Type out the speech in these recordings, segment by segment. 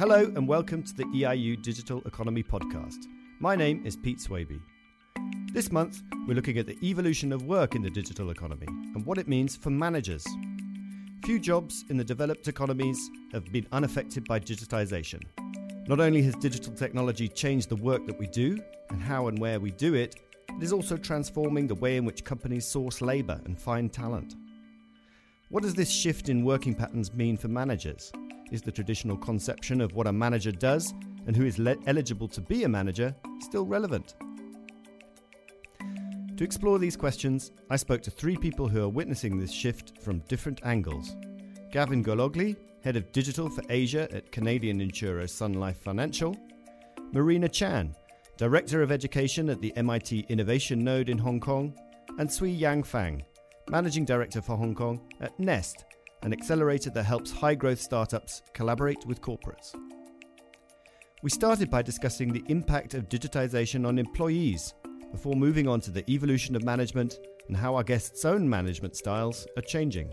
Hello and welcome to the EIU Digital Economy Podcast. My name is Pete Swabey. This month, we're looking at the evolution of work in the digital economy and what it means for managers. Few jobs in the developed economies have been unaffected by digitization. Not only has digital technology changed the work that we do and how and where we do it, it is also transforming the way in which companies source labour and find talent. What does this shift in working patterns mean for managers? Is the traditional conception of what a manager does and who is le- eligible to be a manager still relevant? To explore these questions, I spoke to three people who are witnessing this shift from different angles. Gavin Gollogley, Head of Digital for Asia at Canadian insurer Sun Life Financial, Marina Chan, Director of Education at the MIT Innovation Node in Hong Kong, and Sui Yang Phang, Managing Director for Hong Kong at Nest, an accelerator that helps high growth startups collaborate with corporates. We started by discussing the impact of digitization on employees before moving on to the evolution of management and how our guests' own management styles are changing.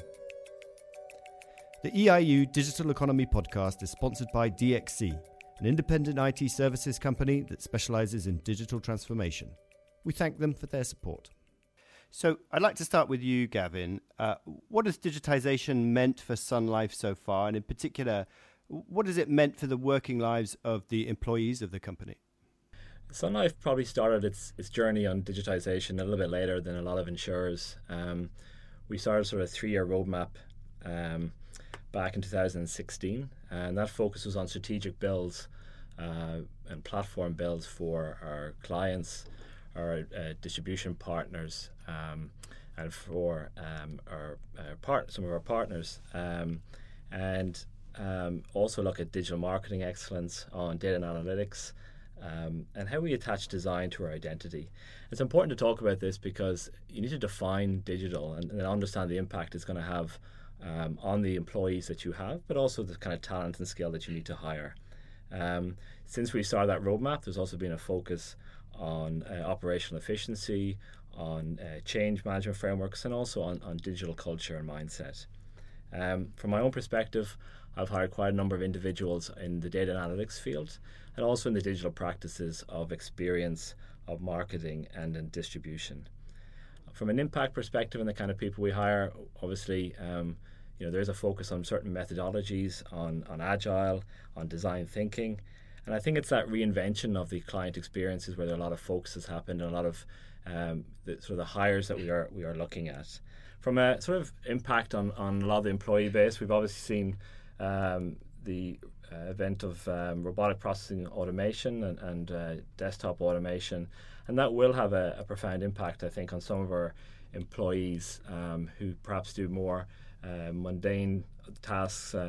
The EIU Digital Economy podcast is sponsored by DXC, an independent IT services company that specializes in digital transformation. We thank them for their support. So, I'd like to start with you, Gavin. Uh, what has digitization meant for Sun Life so far, and in particular, what has it meant for the working lives of the employees of the company? Sun Life probably started its its journey on digitization a little bit later than a lot of insurers. Um, we started sort of a three year roadmap um, back in 2016, and that focus was on strategic builds uh, and platform builds for our clients, our uh, distribution partners, um, and for um, our, our part some of our partners, um, and um, also look at digital marketing excellence on data and analytics um, and how we attach design to our identity. It's important to talk about this because you need to define digital and, and understand the impact it's going to have um, on the employees that you have, but also the kind of talent and skill that you need to hire. Since we started that roadmap, there's also been a focus on uh, operational efficiency, on uh, change management frameworks, and also on, on digital culture and mindset. Um, from my own perspective, I've hired quite a number of individuals in the data analytics field and also in the digital practices of experience, of marketing, and in distribution. From an impact perspective and the kind of people we hire, obviously, um, you know, there's a focus on certain methodologies, on, on agile, on design thinking. And I think it's that reinvention of the client experiences where a lot of focus has happened and a lot of um, the, sort of the hires that we are we are looking at. From a sort of impact on, on a lot of the employee base, we've obviously seen um, the uh, event of um, robotic processing automation and, and uh, desktop automation, and that will have a, a, profound impact, I think, on some of our employees um, who perhaps do more uh, mundane tasks, uh,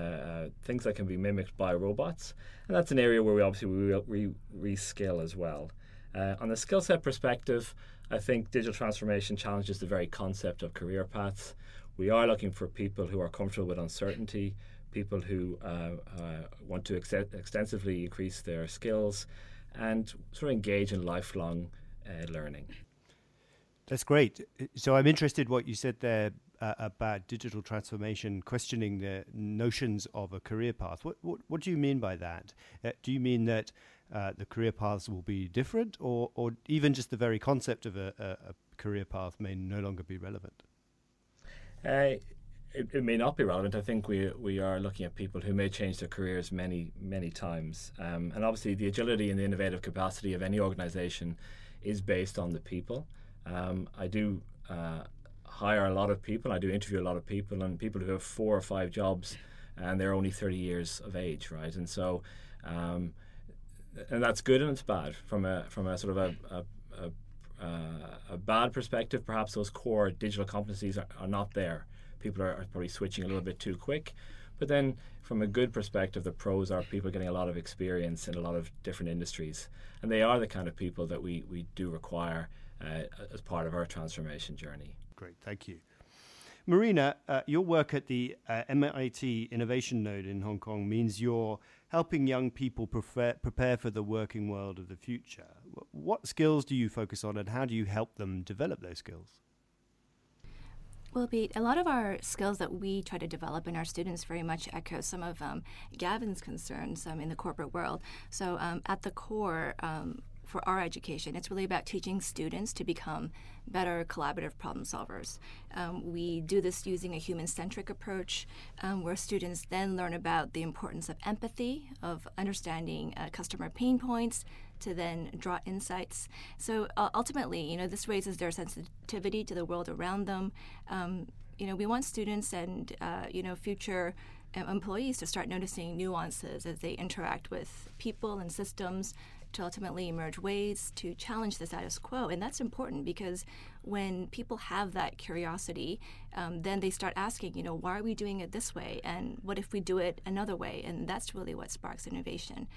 uh, things that can be mimicked by robots, and that's an area where we obviously we re- reskill as well. Uh, on the skill set perspective, I think digital transformation challenges the very concept of career paths. We are looking for people who are comfortable with uncertainty, people who uh, uh, want to ex- extensively increase their skills and sort of engage in lifelong learning. That's great. So I'm interested what you said there uh, about digital transformation, questioning the notions of a career path. What what, what do you mean by that? Uh, do you mean that uh, the career paths will be different, or or even just the very concept of a, a, a career path may no longer be relevant? it, it, may not be relevant. I think we we are looking at people who may change their careers many many times, um, and obviously the agility and the innovative capacity of any organisation is based on the people. Um, I do uh, hire a lot of people. I do interview a lot of people, and people who have four or five jobs, and they're only thirty years of age, right? And so, um, and that's good and it's bad from a from a sort of a, a, a uh, a bad perspective, perhaps those core digital competencies are, are not there people are, are probably switching a little bit too quick. But then, from a good perspective, the pros are people getting a lot of experience in a lot of different industries, and they are the kind of people that we we do require uh, as part of our transformation journey. Great, thank you. Marina, uh, your work at the uh, MIT Innovation Node in Hong Kong means you're helping young people prepare, prepare for the working world of the future. What skills do you focus on, and how do you help them develop those skills? Well, Pete, a lot of our skills that we try to develop in our students very much echo some of um, Gavin's concerns um, in the corporate world. So, um, at the core, um, for our education, it's really about teaching students to become better collaborative problem solvers. Um, we do this using a human centric approach um, where students then learn about the importance of empathy, of understanding uh, customer pain points, to then draw insights. So uh, ultimately, you know, this raises their sensitivity to the world around them. Um, you know, we want students and uh, you know future uh, employees to start noticing nuances as they interact with people and systems to ultimately emerge ways to challenge the status quo. And that's important because when people have that curiosity, um, then they start asking, you know, why are we doing it this way? And what if we do it another way? And that's really what sparks innovation.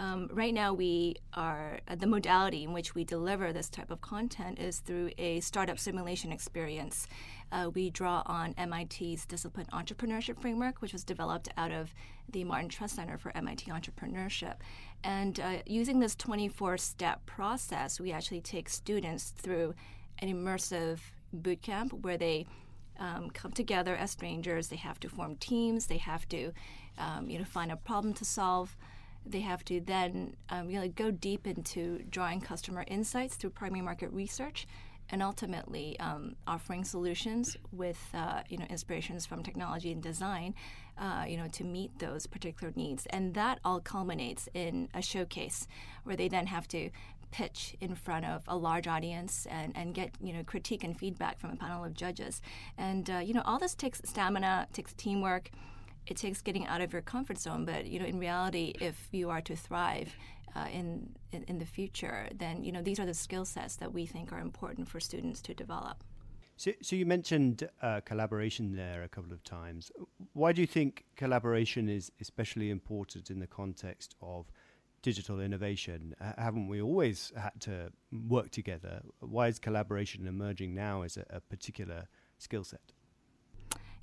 Um, right now, we are uh, the modality in which we deliver this type of content is through a startup simulation experience. Uh, we draw on MIT's discipline entrepreneurship framework, which was developed out of the Martin Trust Center for MIT Entrepreneurship. And uh, using this 24 step process, we actually take students through an immersive boot camp where they um, come together as strangers. They have to form teams. They have to, um, you know, find a problem to solve they have to then um, you know, go deep into drawing customer insights through primary market research and ultimately um, offering solutions with uh, you know inspirations from technology and design uh, you know to meet those particular needs. And that all culminates in a showcase where they then have to pitch in front of a large audience and, and get you know critique and feedback from a panel of judges. And uh, you know all this takes stamina takes teamwork. It takes getting out of your comfort zone. But you know, in reality, if you are to thrive uh, in, in, in the future, then you know these are the skill sets that we think are important for students to develop. So, so you mentioned uh, collaboration there a couple of times. Why do you think collaboration is especially important in the context of digital innovation? H- haven't we always had to work together? Why is collaboration emerging now as a, a particular skill set?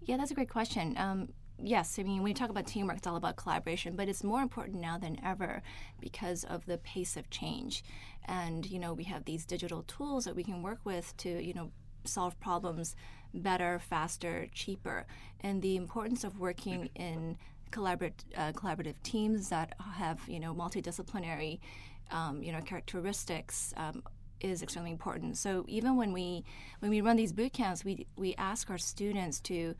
Yeah, that's a great question. Um, yes, I mean, when you talk about teamwork, it's all about collaboration, but it's more important now than ever because of the pace of change. And, you know, we have these digital tools that we can work with to, you know, solve problems better, faster, cheaper. And the importance of working in collaborative, uh, collaborative teams that have, you know, multidisciplinary, um, you know, characteristics um, is extremely important. So even when we when we run these boot camps, we we ask our students to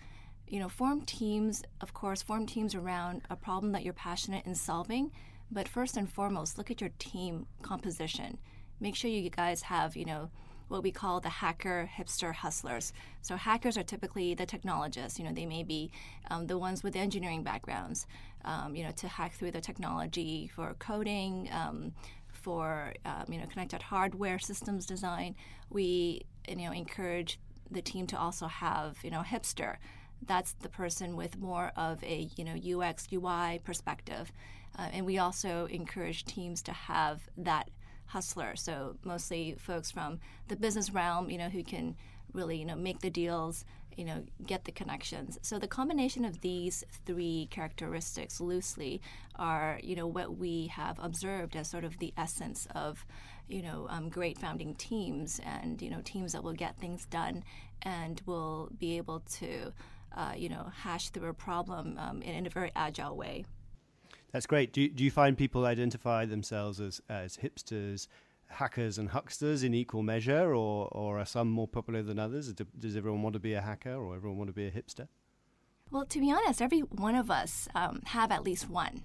you know, form teams, of course, form teams around a problem that you're passionate in solving. But first and foremost, look at your team composition. Make sure you guys have, you know, what we call the hacker hipster hustlers. So hackers are typically the technologists. You know, they may be um, the ones with engineering backgrounds. Um, you know, to hack through the technology for coding, um, for um, you know connected hardware systems design. We you know encourage the team to also have you know hipster that's the person with more of a you know UX UI perspective, uh, and we also encourage teams to have that hustler. So mostly folks from the business realm, you know, who can really you know make the deals, you know, get the connections. So the combination of these three characteristics loosely are you know what we have observed as sort of the essence of you know um, great founding teams and you know teams that will get things done and will be able to uh, you know, hash through a problem um, in, in, a very agile way. That's great. Do you, do you find people identify themselves as, as hipsters, hackers, and hucksters in equal measure, or, or are some more popular than others? Does everyone want to be a hacker or everyone want to be a hipster? Well, to be honest, every one of us um, have at least one.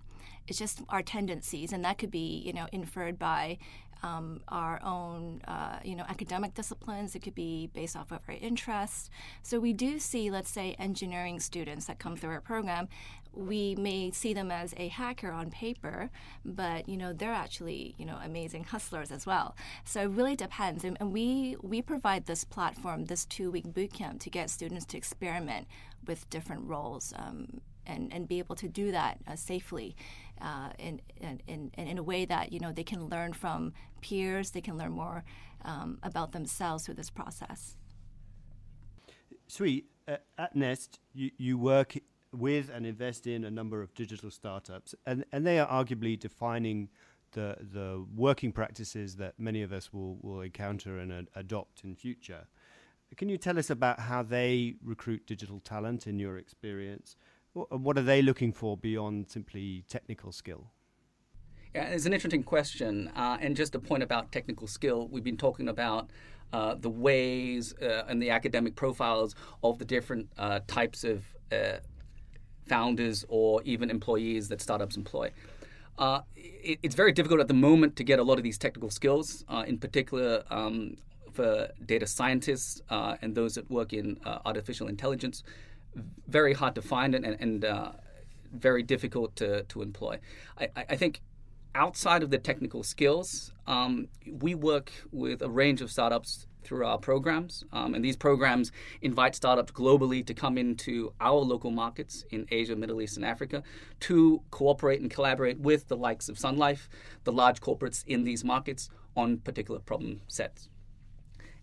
It's just our tendencies, and that could be, you know, inferred by um, our own, uh, you know, academic disciplines. It could be based off of our interests. So we do see, let's say, engineering students that come through our program. We may see them as a hacker on paper, but you know they're actually you know amazing hustlers as well. So it really depends, and, and we we provide this platform, this two week boot camp, to get students to experiment with different roles. Um, and, and be able to do that uh, safely uh, in, in, in, in a way that you know they can learn from peers, they can learn more um, about themselves through this process. Sui. Uh, at Nest, you, you work with and invest in a number of digital startups, and, and they are arguably defining the, the working practices that many of us will, will encounter and adopt in future. Can you tell us about how they recruit digital talent in your experience? What are they looking for beyond simply technical skill? Yeah, it's an interesting question. Uh, and just a point about technical skill, we've been talking about uh, the ways uh, and the academic profiles of the different uh, types of uh, founders or even employees that startups employ. Uh, it, it's very difficult at the moment to get a lot of these technical skills, in particular um, for data scientists and those that work in artificial intelligence very hard to find and, and uh, very difficult to, to employ. I, I, think outside of the technical skills, um, we work with a range of startups through our programs. Um, and these programs invite startups globally to come into our local markets in Asia, Middle East, and Africa to cooperate and collaborate with the likes of Sun Life, the large corporates in these markets on particular problem sets.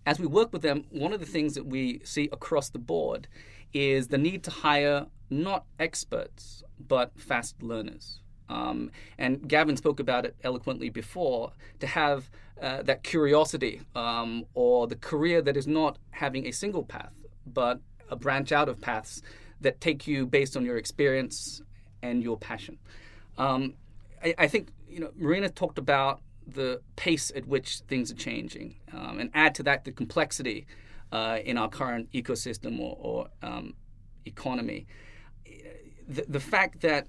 As we work with them, one of the things that we see across the board is the need to hire not experts, but fast learners. Um, and Gavin spoke about it eloquently before to have uh, that curiosity um, or the career that is not having a single path, but a branch out of paths that take you based on your experience and your passion. Um, I, I, think you know Marina talked about the pace at which things are changing, um, and add to that the complexity uh, in our current ecosystem or, or um, economy. The, the fact that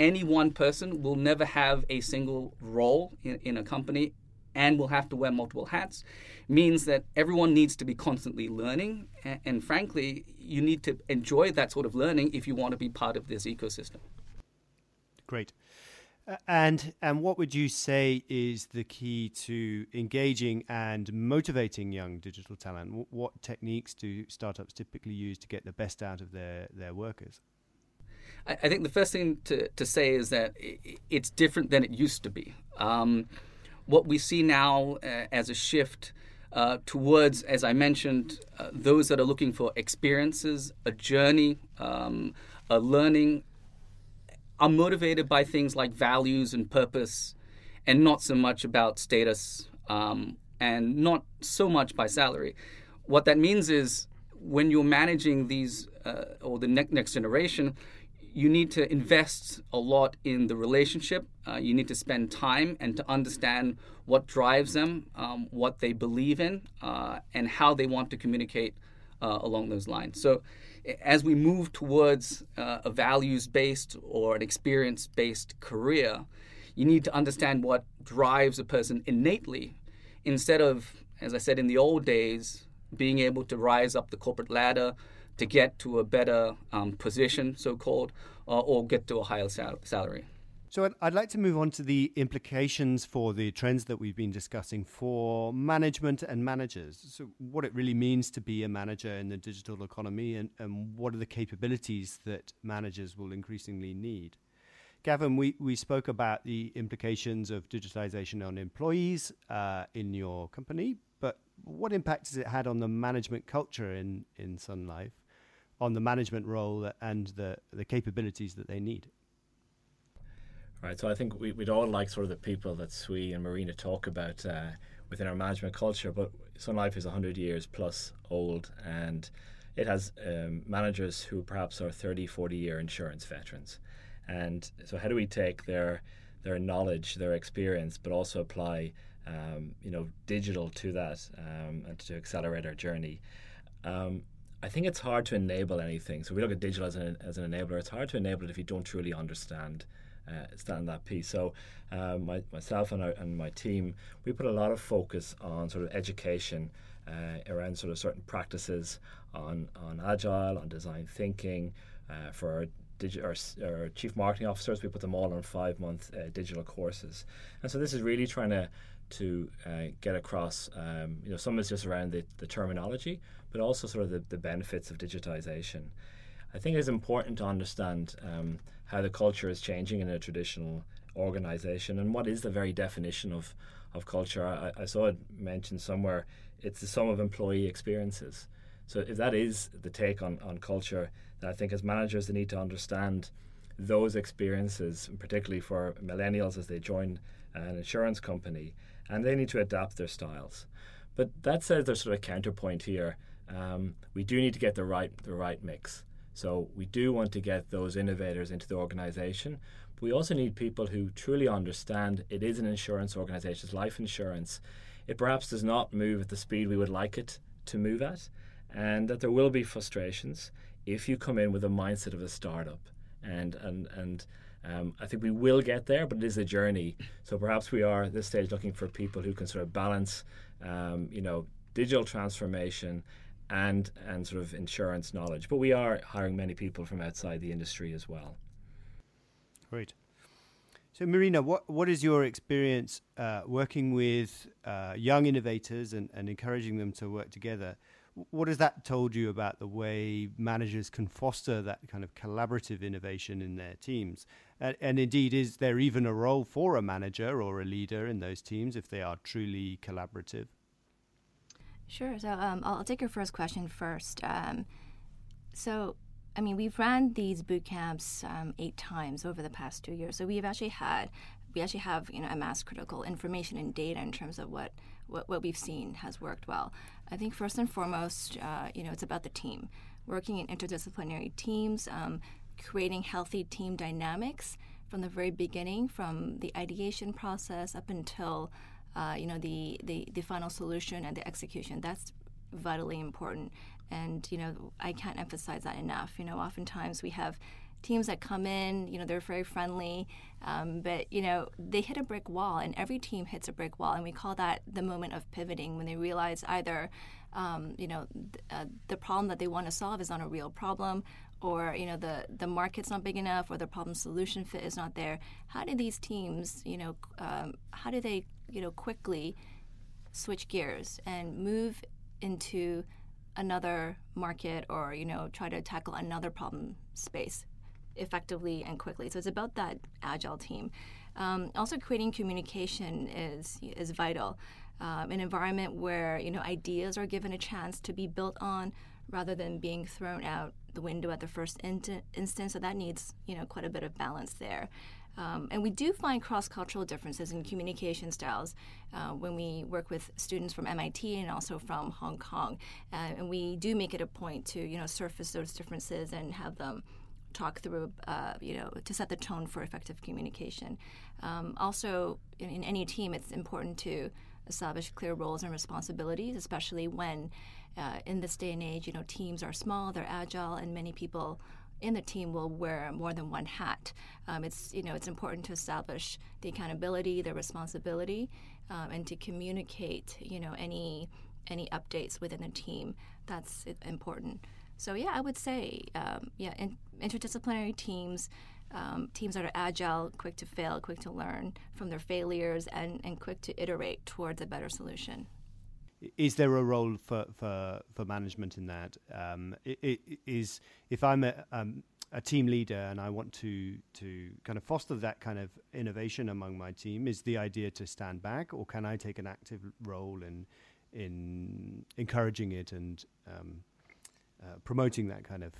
any one person will never have a single role in, in a company and will have to wear multiple hats means that everyone needs to be constantly learning. And, and, frankly, you need to enjoy that sort of learning if you want to be part of this ecosystem. Great. And and what would you say is the key to engaging and motivating young digital talent? What techniques do startups typically use to get the best out of their, their workers? I think the first thing to, to say is that it's different than it used to be. Um, what we see now uh, as a shift uh, towards, as I mentioned, uh, those that are looking for experiences, a journey, um, a learning, are motivated by things like values and purpose, and not so much about status um, and not so much by salary. What that means is when you're managing these uh, or the ne- next generation, you need to invest a lot in the relationship. Uh, you need to spend time and to understand what drives them, um, what they believe in, uh, and how they want to communicate uh, along those lines. So as we move towards uh, a values based or an experience based career, you need to understand what drives a person innately instead of, as I said in the old days, being able to rise up the corporate ladder to get to a better um, position, so called, uh, or get to a higher sal- salary. So I'd, like to move on to the implications for the trends that we've been discussing for management and managers. So what it really means to be a manager in the digital economy and, and what are the capabilities that managers will increasingly need. Gavin, we, we spoke about the implications of digitization on employees uh, in your company, but what impact has it had on the management culture in, in Sun Life, on the management role and the, the capabilities that they need? Right. So I think we, would all like sort of the people that Sui and Marina talk about uh, within our management culture, but Sun Life is 100 years plus old and it has um, managers who perhaps are 30, 40 year insurance veterans. And so how do we take their their knowledge, their experience, but also apply um, you know digital to that um, and to accelerate our journey? Um, I think it's hard to enable anything. So we look at digital as an, as an enabler. It's hard to enable it if you don't truly understand uh, stand that piece. So, um, my, myself and, our, and my team, we put a lot of focus on sort of education uh, around sort of certain practices on, on agile, on design thinking. Uh, for our, digi- our, our, chief marketing officers, we put them all on five month uh, digital courses. And so, this is really trying to to uh, get across, um, you know, some is just around the, the terminology, but also sort of the, the benefits of digitization. I think it's important to understand um, how the culture is changing in a traditional organization and what is the very definition of, of culture. I, I saw it mentioned somewhere it's the sum of employee experiences. So if that is the take on, on culture, then I think as managers they need to understand those experiences, particularly for millennials as they join an insurance company, and they need to adapt their styles. But that says there's sort of a counterpoint here um, we do need to get the right the right mix. So we do want to get those innovators into the organization. But we also need people who truly understand it is an insurance organization, it's life insurance. It perhaps does not move at the speed we would like it to move at, and that there will be frustrations if you come in with a mindset of a startup. And and and um, I think we will get there, but it is a journey. So perhaps we are at this stage looking for people who can sort of balance, um, you know, digital transformation and and sort of insurance knowledge. But we are hiring many people from outside the industry as well. Great. So, Marina, what, what is your experience uh, working with uh, young innovators and, and encouraging them to work together? What has that told you about the way managers can foster that kind of collaborative innovation in their teams? And, and indeed, is there even a role for a manager or a leader in those teams if they are truly collaborative? Sure. So um, I'll, I'll, take your first question first. Um, so, I mean, we've ran these boot camps um, eight times over the past two years. So we've actually had, we actually have, you know, amassed critical information and data in terms of what, what, what we've seen has worked well. I think first and foremost, uh, you know, it's about the team. Working in interdisciplinary teams, um, creating healthy team dynamics from the very beginning, from the ideation process up until uh, you know the, the the final solution and the execution. That's vitally important, and you know I can't emphasize that enough. You know, oftentimes we have teams that come in, you know, they're very friendly, um, but you know, they hit a brick wall, and every team hits a brick wall, and we call that the moment of pivoting when they realize either, um, you know, th- uh, the problem that they want to solve is not a real problem, or you know, the the market's not big enough, or the problem solution fit is not there. How do these teams, you know, um, how do they you know, quickly switch gears and move into another market or, you know, try to tackle another problem space effectively and quickly. So it's about that agile team. Um, also, creating communication is is vital. Um, an environment where you know ideas are given a chance to be built on, rather than being thrown out the window at the first in- instance. So that needs you know quite a bit of balance there. Um, and we do find cross cultural differences in communication styles uh, when we work with students from MIT and also from Hong Kong. Uh, and we do make it a point to you know surface those differences and have them talk through, uh, you know, to set the tone for effective communication. Um, also, in, in, any team, it's important to establish clear roles and responsibilities, especially when, uh, in this day and age, you know, teams are small, they're agile, and many people in the team will wear more than one hat. Um, it's you know it's important to establish the accountability, the responsibility, um, and to communicate you know any any updates within the team. That's important. So yeah, I would say um, yeah, in, interdisciplinary teams. Um, teams that are agile, quick to fail, quick to learn from their failures, and, and quick to iterate towards a better solution is there a role for, for, for management in that? Um, it, it is if I'm a, um, a team leader and I want to to kind of foster that kind of innovation among my team, is the idea to stand back, or can I take an active role in in encouraging it and um, uh, promoting that kind of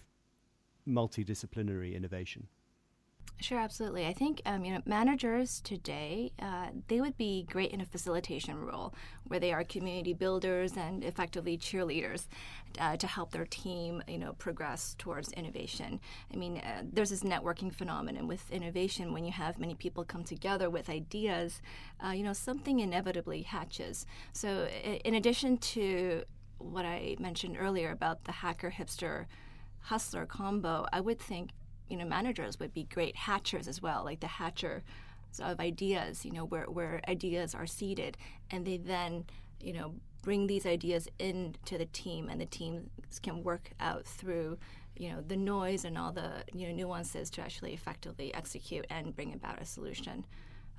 multidisciplinary innovation? Sure, absolutely. I think um, you know managers today uh, they would be great in a facilitation role where they are community builders and effectively cheerleaders uh, to help their team you know progress towards innovation. I mean, uh, there's this networking phenomenon with innovation when you have many people come together with ideas, uh, you know something inevitably hatches. So in addition to what I mentioned earlier about the hacker hipster hustler combo, I would think you know managers would be great hatchers as well, like the hatcher of ideas, you know, where where ideas are seeded, and they then you know bring these ideas into the team, and the teams can work out through you know the noise and all the you know nuances to actually effectively execute and bring about a solution.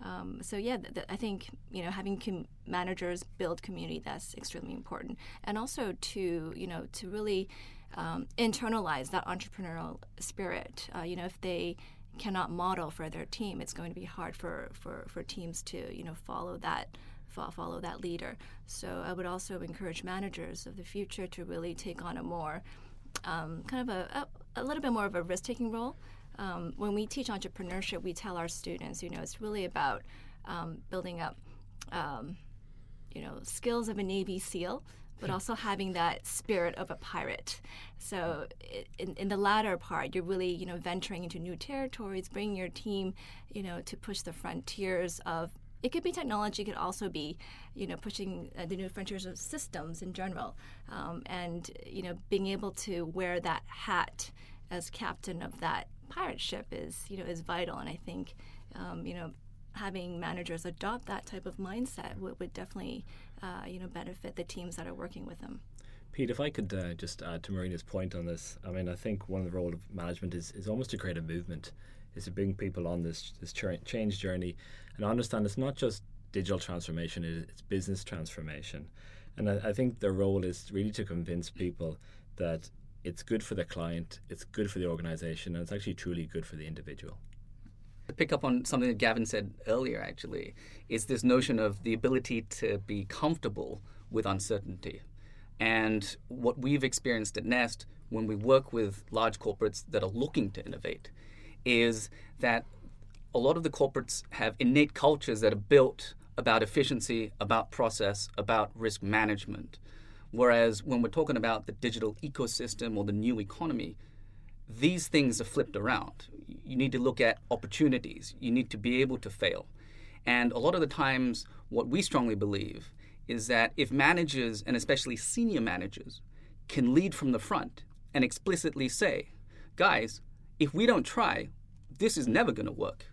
Um, so yeah, th- th- I think you know having com- managers build community that's extremely important, and also to you know to really um, internalize that entrepreneurial spirit. Uh, you know, if they cannot model for their team, it's going to be hard for, for, for teams to you know follow that follow that leader. So I would also encourage managers of the future to really take on a more um, kind of a, a, a, little bit more of a risk taking role. Um, when we teach entrepreneurship, we tell our students, you know, it's really about um, building up, um, you know, skills of a Navy SEAL but also having that spirit of a pirate. So in, in the latter part, you're really you know venturing into new territories, bringing your team you know to push the frontiers of it could be technology. It could also be, you know, pushing uh, the new frontiers of systems in general, um, and you know, being able to wear that hat as captain of that pirate ship is, you know, is vital. And I think, um, you know, having managers adopt that type of mindset would, would definitely, uh, you know, benefit the teams that are working with them. Pete, if I could uh, just add to Marina's point on this, I mean, I think one of the role of management is, is almost to create a movement, is to bring people on this this change journey, and understand it's not just digital transformation; it's business transformation, and I, I think their role is really to convince people that it's good for the client, it's good for the organization, and it's actually truly good for the individual. To pick up on something that Gavin said earlier, actually, is this notion of the ability to be comfortable with uncertainty. And what we've experienced at Nest when we work with large corporates that are looking to innovate is that a lot of the corporates have innate cultures that are built about efficiency, about process, about risk management. Whereas when we're talking about the digital ecosystem or the new economy, these things are flipped around. You need to look at opportunities, you need to be able to fail. And a lot of the times, what we strongly believe is that if managers, and especially senior managers, can lead from the front and explicitly say, guys, if we don't try, this is never going to work.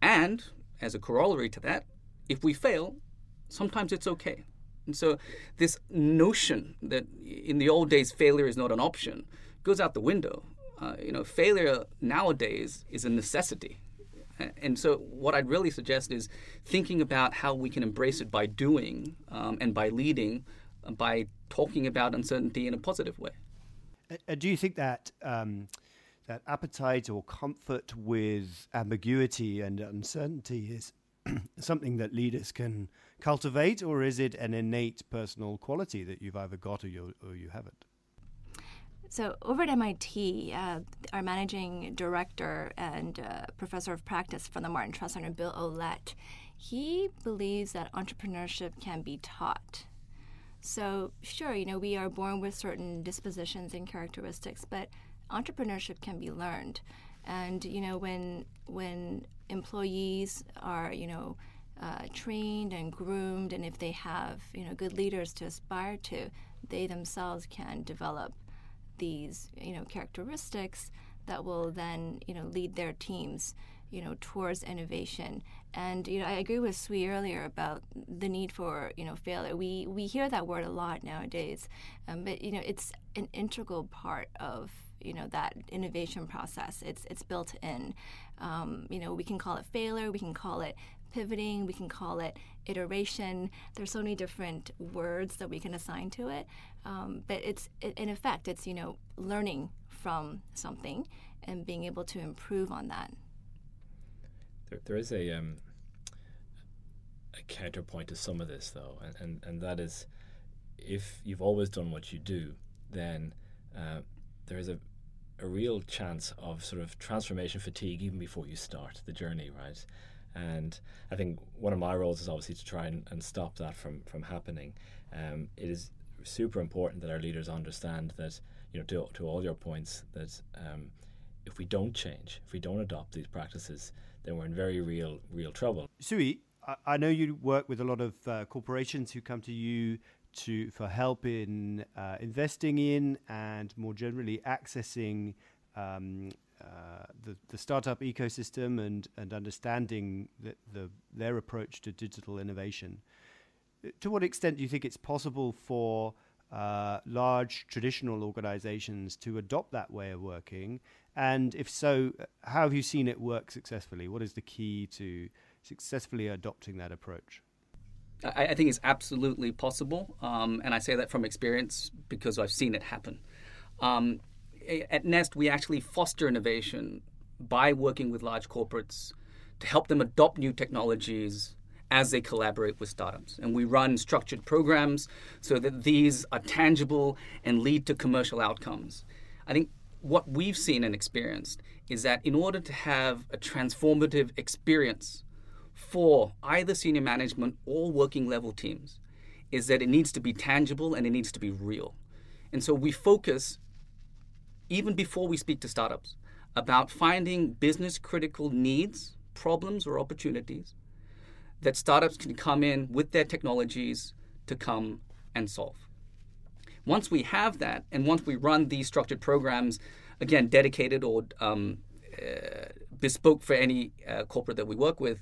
And as a corollary to that, if we fail, sometimes it's okay. And so this notion that in the old days failure is not an option goes out the window. Uh, you know, failure nowadays is a necessity. And so, what I'd really suggest is thinking about how we can embrace it by doing um, and by leading, uh, by talking about uncertainty in a positive way. Uh, do you think that um, that appetite or comfort with ambiguity and uncertainty is something that leaders can cultivate, or is it an innate personal quality that you've either got or you, or you haven't? So, over at MIT, uh, our managing director and uh, professor of practice from the Martin Trust Center, Bill Aulet, he believes that entrepreneurship can be taught. So, sure, you know, we are born with certain dispositions and characteristics, but entrepreneurship can be learned. And you know, when when employees are, you know, uh, trained and groomed, and if they have, you know, good leaders to aspire to, they themselves can develop these, you know, characteristics that will then, you know, lead their teams, you know, towards innovation. And you know, I agree with Sui earlier about the need for, you know, failure. We we hear that word a lot nowadays, um, but you know, it's an integral part of you know that innovation process. It's it's built in. Um, you know, we can call it failure, we can call it pivoting, we can call it iteration. There's so many different words that we can assign to it, um, but it's in effect it's you know learning from something and being able to improve on that. There, there is a um, a counterpoint to some of this though, and, and, and that is if you've always done what you do, then uh, there is a a real chance of sort of transformation fatigue even before you start the journey, right? And I think one of my roles is obviously to try and, and stop that from from happening. Um, it is super important that our leaders understand that you know to, to all your points that um, if we don't change, if we don't adopt these practices, then we're in very real real trouble. Sui, I, know you work with a lot of uh, corporations who come to you to for help in uh, investing in and more generally accessing um, uh, the, the startup ecosystem and, and understanding the, the, their approach to digital innovation. To what extent do you think it's possible for uh, large traditional organizations to adopt that way of working? And if so, how have you seen it work successfully? What is the key to successfully adopting that approach? I, I think it's absolutely possible, um, and I say that from experience because I've seen it happen. Um, at Nest, we actually foster innovation by working with large corporates to help them adopt new technologies as they collaborate with startups. And we run structured programs so that these are tangible and lead to commercial outcomes. I think what we've seen and experienced is that in order to have a transformative experience for either senior management or working level teams, is that it needs to be tangible and it needs to be real. And so we focus, even before we speak to startups, about finding business critical needs, problems, or opportunities that startups can come in with their technologies to come and solve. Once we have that, and once we run these structured programs, again, dedicated or um, uh, bespoke for any uh, corporate that we work with,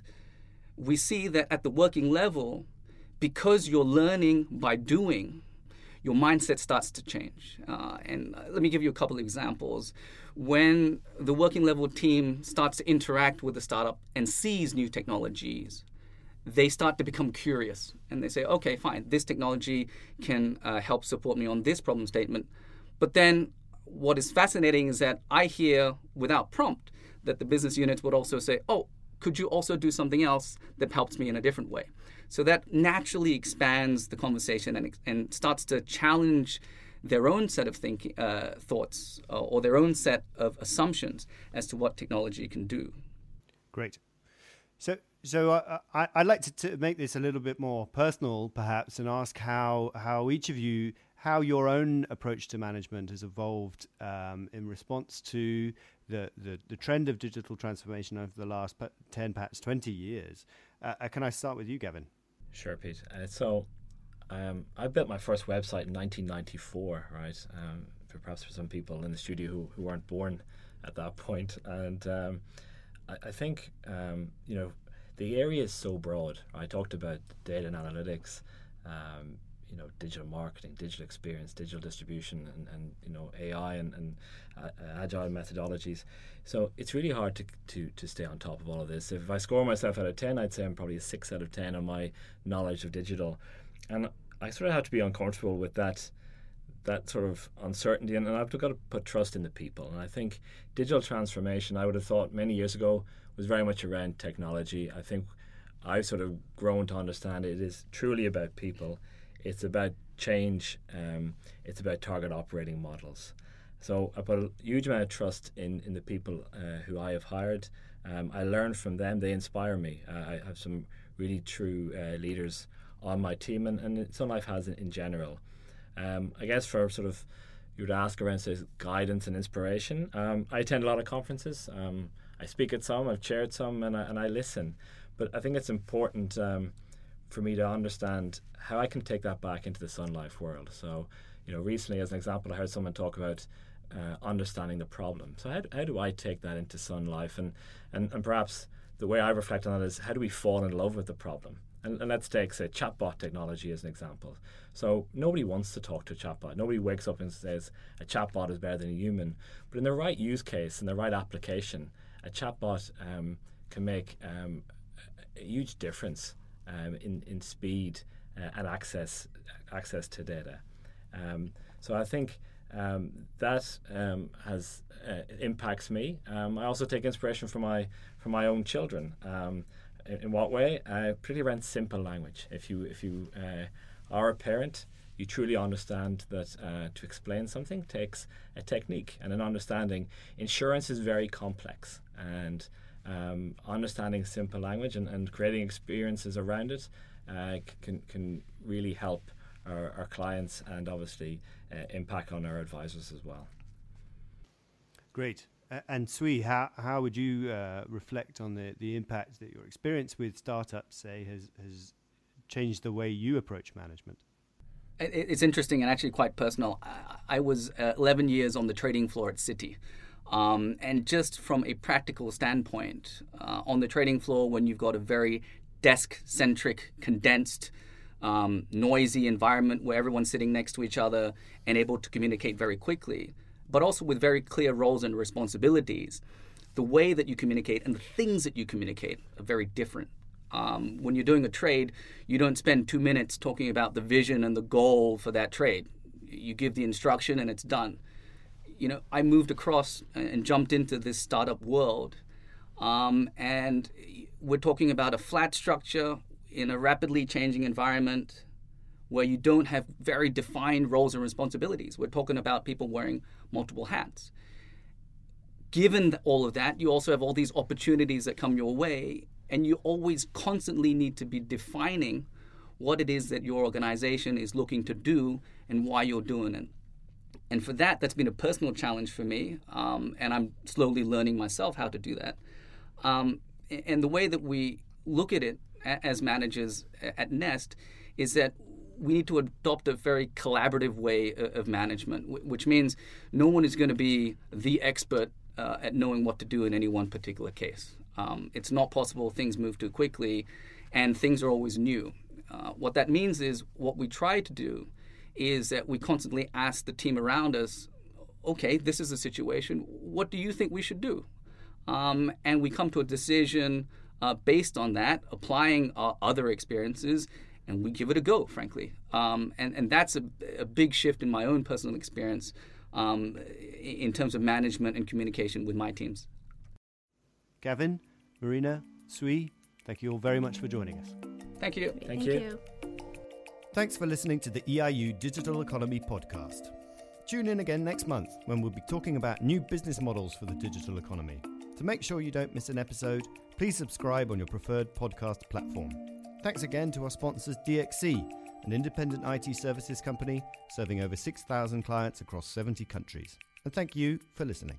we see that at the working level, because you're learning by doing, your mindset starts to change. Uh, and uh, let me give you a couple of examples. When the working level team starts to interact with the startup and sees new technologies, they start to become curious and they say, okay, fine, this technology can uh, help support me on this problem statement. But then what is fascinating is that I hear without prompt that the business units would also say, oh, could you also do something else that helps me in a different way? So that naturally expands the conversation and, and starts to challenge their own set of thinking, uh, thoughts uh, or their own set of assumptions as to what technology can do. Great. So, so uh, I, I'd like to, to, make this a little bit more personal, perhaps, and ask how how each of you how your own approach to management has evolved um, in response to the, the, the, trend of digital transformation over the last 10, perhaps 20 years. Uh, uh, can I start with you, Gavin? Sure, Pete. Uh, so um, I built my first website in 1994, right? Um, perhaps for some people in the studio who, who weren't born at that point. And um, I, I, think, um, you know, the area is so broad. I talked about data and analytics, um, you know digital marketing, digital experience, digital distribution, and, and you know AI and, and uh, agile methodologies. So it's really hard to, to to stay on top of all of this. If I score myself out of ten, I'd say I'm probably a six out of ten on my knowledge of digital, and I sort of have to be uncomfortable with that that sort of uncertainty and, and I've got to put trust in the people and I think digital transformation I would have thought many years ago was very much around technology I think I've sort of grown to understand it is truly about people it's about change. Um, it's about target operating models. So I put a huge amount of trust in, in the people uh, who I have hired. Um, I learn from them. They inspire me. Uh, I have some really true uh, leaders on my team, and, and Sun Life has in, in general. Um, I guess for sort of you would ask around say, guidance and inspiration. Um, I attend a lot of conferences. I speak at some. I've chaired some, and I, and I listen. But I think it's important um, for me to understand how I can take that back into the Sun Life world. So, you know, recently, as an example, I heard someone talk about uh, understanding the problem. So, how, how do I take that into Sun Life? And, and, and perhaps the way I reflect on that is how do we fall in love with the problem? And, and, let's take, say, chatbot technology as an example. So nobody wants to talk to a chatbot. Nobody wakes up and says a chatbot is better than a human. But in the right use case, in the right application, a chatbot um, can make um, a huge difference um, in, in speed uh, and access access to data. Um, so I think um, that has uh, impacts me. I also take inspiration from my from my own children. In, in, what way? Uh, pretty around simple language. If you if you uh, are a parent, you truly understand that uh, to explain something takes a technique and an understanding. Insurance is very complex and um, understanding simple language and, and creating experiences around it uh, can, can really help our, our clients and obviously uh, impact on our advisors as well. Great. Uh, and Sui, how, how would you uh, reflect on the, the impact that your experience with startups, say, has, has changed the way you approach management? It's interesting and actually quite personal. I was uh, 11 years on the trading floor at Citi. Um, and just from a practical standpoint, uh, on the trading floor, when you've got a very desk centric, condensed, um, noisy environment where everyone's sitting next to each other and able to communicate very quickly, but also with very clear roles and responsibilities, the way that you communicate and the things that you communicate are very different. Um, when you're doing a trade, you don't spend two minutes talking about the vision and the goal for that trade. You give the instruction and it's done you know, I moved across and jumped into this startup world. Um, and we're talking about a flat structure in a rapidly changing environment where you don't have very defined roles and responsibilities. We're talking about people wearing multiple hats. Given all of that, you also have all these opportunities that come your way, and you always constantly need to be defining what it is that your organization is looking to do and why you're doing it. And for that, that's been a personal challenge for me, um, and I'm slowly learning myself how to do that. Um, and the way that we look at it as managers at Nest is that we need to adopt a very collaborative way of management, which means no one is going to be the expert uh, at knowing what to do in any one particular case. Um, it's not possible, things move too quickly, and things are always new. Uh, what that means is what we try to do is that we constantly ask the team around us, okay, this is a situation, what do you think we should do? Um, and we come to a decision uh, based on that, applying our other experiences, and we give it a go, frankly. Um, and, and that's a, a, big shift in my own personal experience um, in terms of management and communication with my teams. Gavin, Marina, Sui, thank you all very much for joining us. Thank you. Thank, Thank you. you. Thanks for listening to the EIU Digital Economy Podcast. Tune in again next month when we'll be talking about new business models for the digital economy. To make sure you don't miss an episode, please subscribe on your preferred podcast platform. Thanks again to our sponsors DXC, an independent IT services company serving over 6,000 clients across 70 countries. And thank you for listening.